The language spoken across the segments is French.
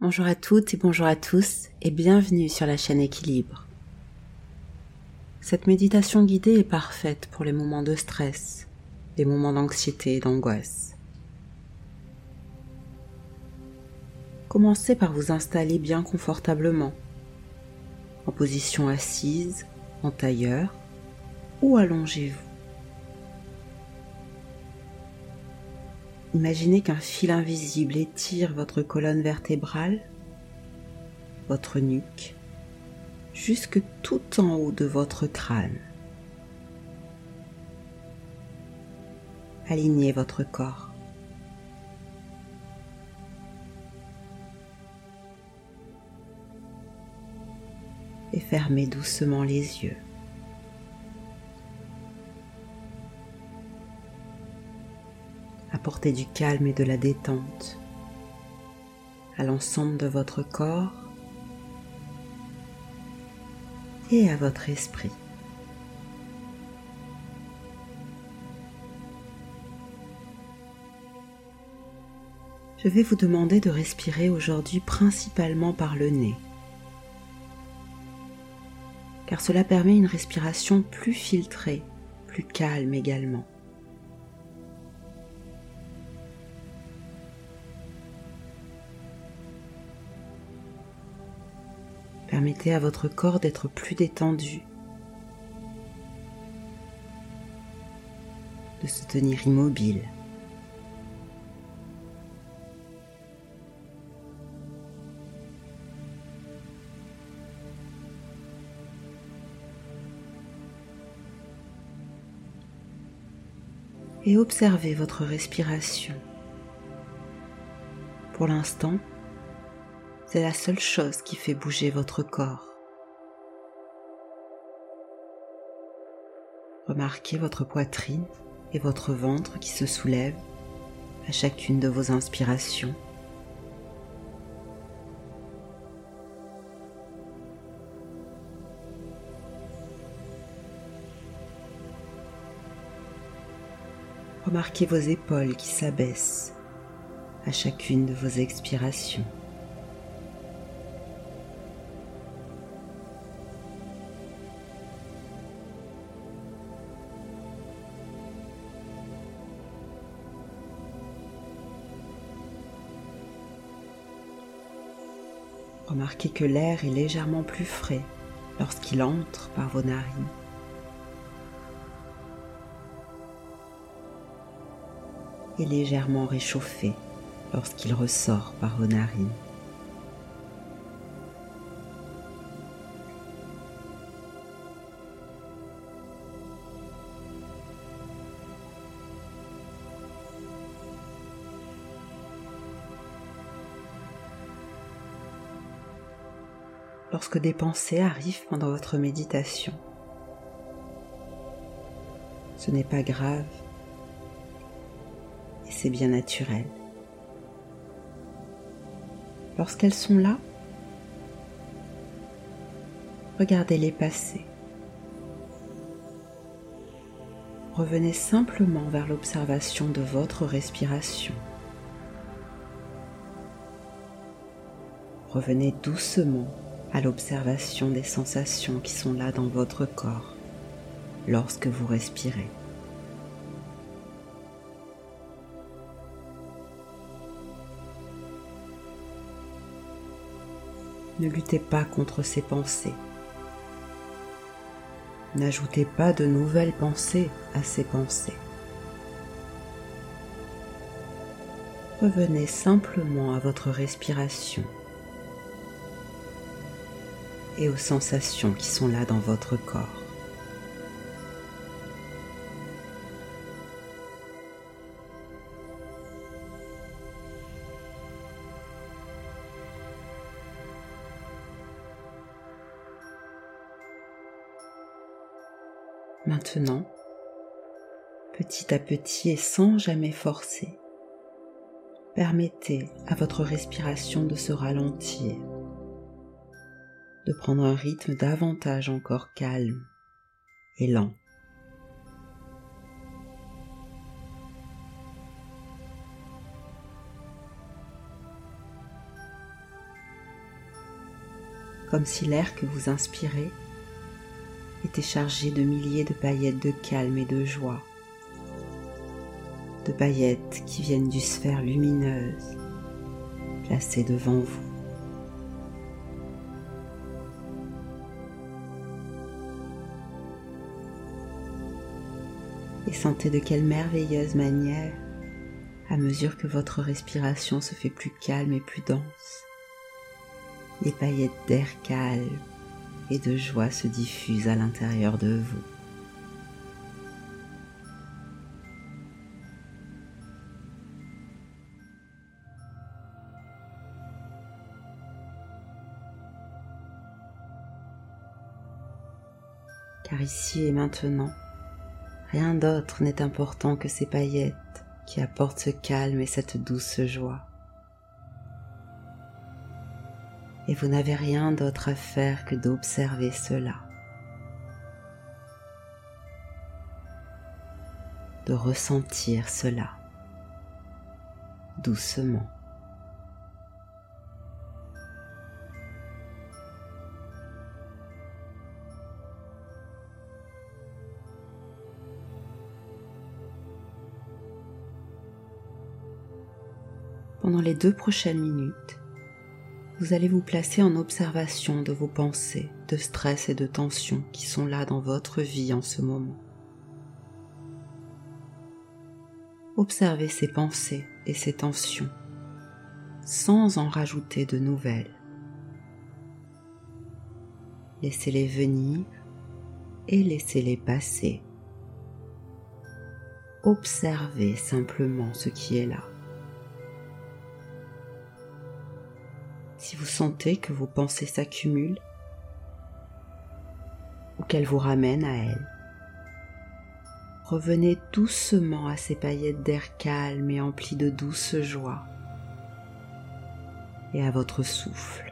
Bonjour à toutes et bonjour à tous et bienvenue sur la chaîne Équilibre. Cette méditation guidée est parfaite pour les moments de stress, les moments d'anxiété et d'angoisse. Commencez par vous installer bien confortablement, en position assise, en tailleur ou allongez-vous. Imaginez qu'un fil invisible étire votre colonne vertébrale, votre nuque, jusque tout en haut de votre crâne. Alignez votre corps. Et fermez doucement les yeux. Apportez du calme et de la détente à l'ensemble de votre corps et à votre esprit. Je vais vous demander de respirer aujourd'hui principalement par le nez, car cela permet une respiration plus filtrée, plus calme également. Permettez à votre corps d'être plus détendu, de se tenir immobile. Et observez votre respiration. Pour l'instant, c'est la seule chose qui fait bouger votre corps. Remarquez votre poitrine et votre ventre qui se soulèvent à chacune de vos inspirations. Remarquez vos épaules qui s'abaissent à chacune de vos expirations. Remarquez que l'air est légèrement plus frais lorsqu'il entre par vos narines. Et légèrement réchauffé lorsqu'il ressort par vos narines. Lorsque des pensées arrivent pendant votre méditation. Ce n'est pas grave et c'est bien naturel. Lorsqu'elles sont là, regardez-les passer. Revenez simplement vers l'observation de votre respiration. Revenez doucement à l'observation des sensations qui sont là dans votre corps lorsque vous respirez. Ne luttez pas contre ces pensées. N'ajoutez pas de nouvelles pensées à ces pensées. Revenez simplement à votre respiration et aux sensations qui sont là dans votre corps. Maintenant, petit à petit et sans jamais forcer, permettez à votre respiration de se ralentir de prendre un rythme davantage encore calme et lent. comme si l'air que vous inspirez était chargé de milliers de paillettes de calme et de joie, de paillettes qui viennent du sphère lumineuse placée devant vous. Et sentez de quelle merveilleuse manière, à mesure que votre respiration se fait plus calme et plus dense, les paillettes d'air calme et de joie se diffusent à l'intérieur de vous. Car ici et maintenant, rien d'autre n'est important que ces paillettes qui apportent ce calme et cette douce joie. et vous n'avez rien d'autre à faire que d'observer cela, de ressentir cela doucement. Deux prochaines minutes, vous allez vous placer en observation de vos pensées, de stress et de tension qui sont là dans votre vie en ce moment. Observez ces pensées et ces tensions sans en rajouter de nouvelles. Laissez-les venir et laissez-les passer. Observez simplement ce qui est là. Si vous sentez que vos pensées s'accumulent ou qu'elles vous ramènent à elles. Revenez doucement à ces paillettes d'air calme et emplies de douce joie et à votre souffle.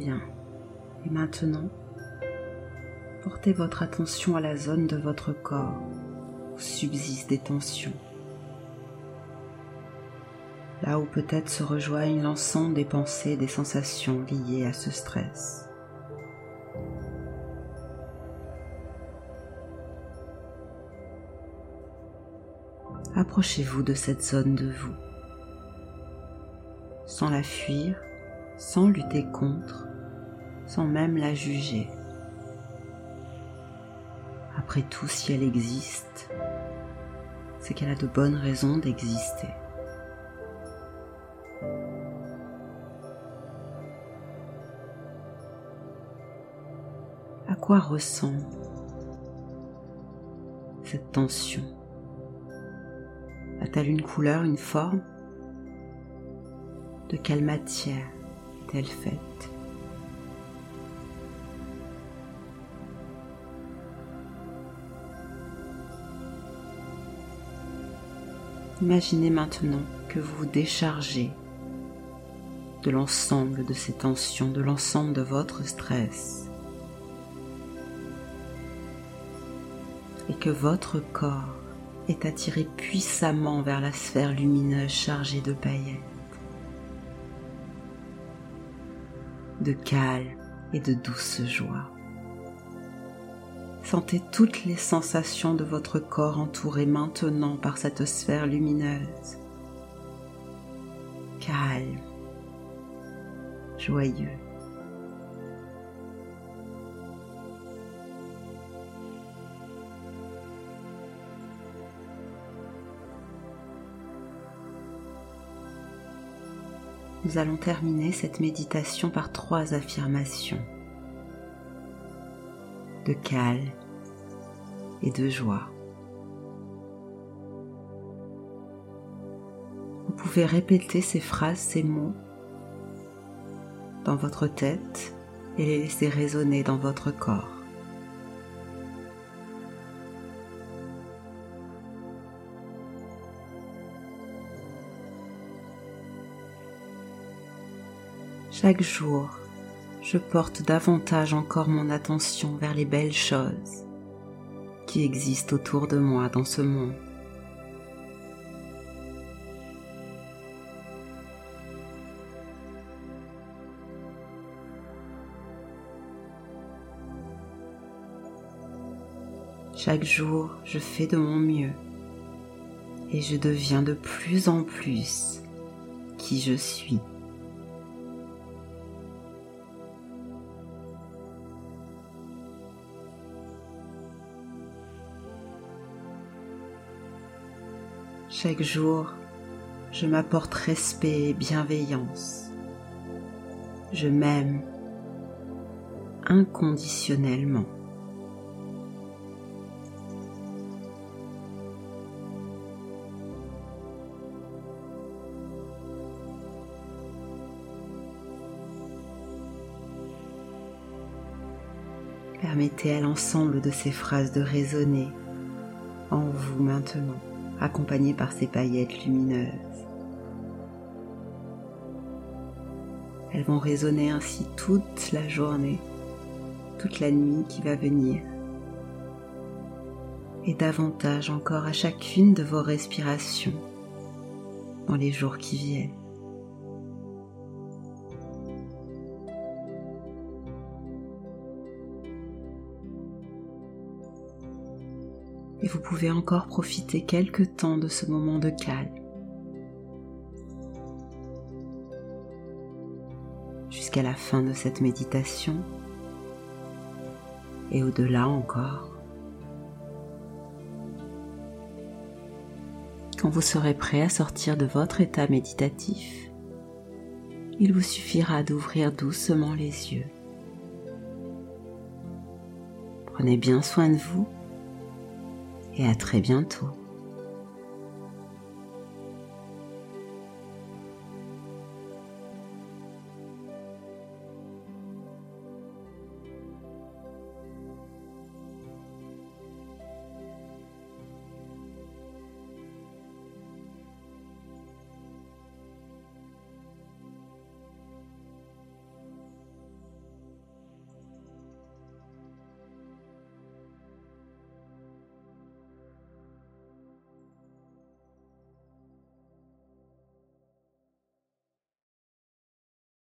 Bien. Et maintenant, portez votre attention à la zone de votre corps où subsistent des tensions. Là où peut-être se rejoignent l'ensemble des pensées et des sensations liées à ce stress. Approchez-vous de cette zone de vous sans la fuir, sans lutter contre, sans même la juger. Après tout, si elle existe, c'est qu'elle a de bonnes raisons d'exister. À quoi ressemble cette tension? A-t-elle une couleur, une forme? De quelle matière est-elle faite? Imaginez maintenant que vous vous déchargez de l'ensemble de ces tensions, de l'ensemble de votre stress. Et que votre corps est attiré puissamment vers la sphère lumineuse chargée de paillettes, de calme et de douce joie. Sentez toutes les sensations de votre corps entouré maintenant par cette sphère lumineuse. Calme, joyeux. Nous allons terminer cette méditation par trois affirmations de calme et de joie. Vous pouvez répéter ces phrases, ces mots dans votre tête et les laisser résonner dans votre corps. Chaque jour, je porte davantage encore mon attention vers les belles choses qui existent autour de moi dans ce monde. Chaque jour, je fais de mon mieux et je deviens de plus en plus qui je suis. Chaque jour, je m'apporte respect et bienveillance. Je m'aime inconditionnellement. Permettez à l'ensemble de ces phrases de résonner en vous maintenant accompagnées par ces paillettes lumineuses. Elles vont résonner ainsi toute la journée, toute la nuit qui va venir, et davantage encore à chacune de vos respirations dans les jours qui viennent. Vous pouvez encore profiter quelque temps de ce moment de calme. Jusqu'à la fin de cette méditation et au-delà encore. Quand vous serez prêt à sortir de votre état méditatif, il vous suffira d'ouvrir doucement les yeux. Prenez bien soin de vous et à très bientôt.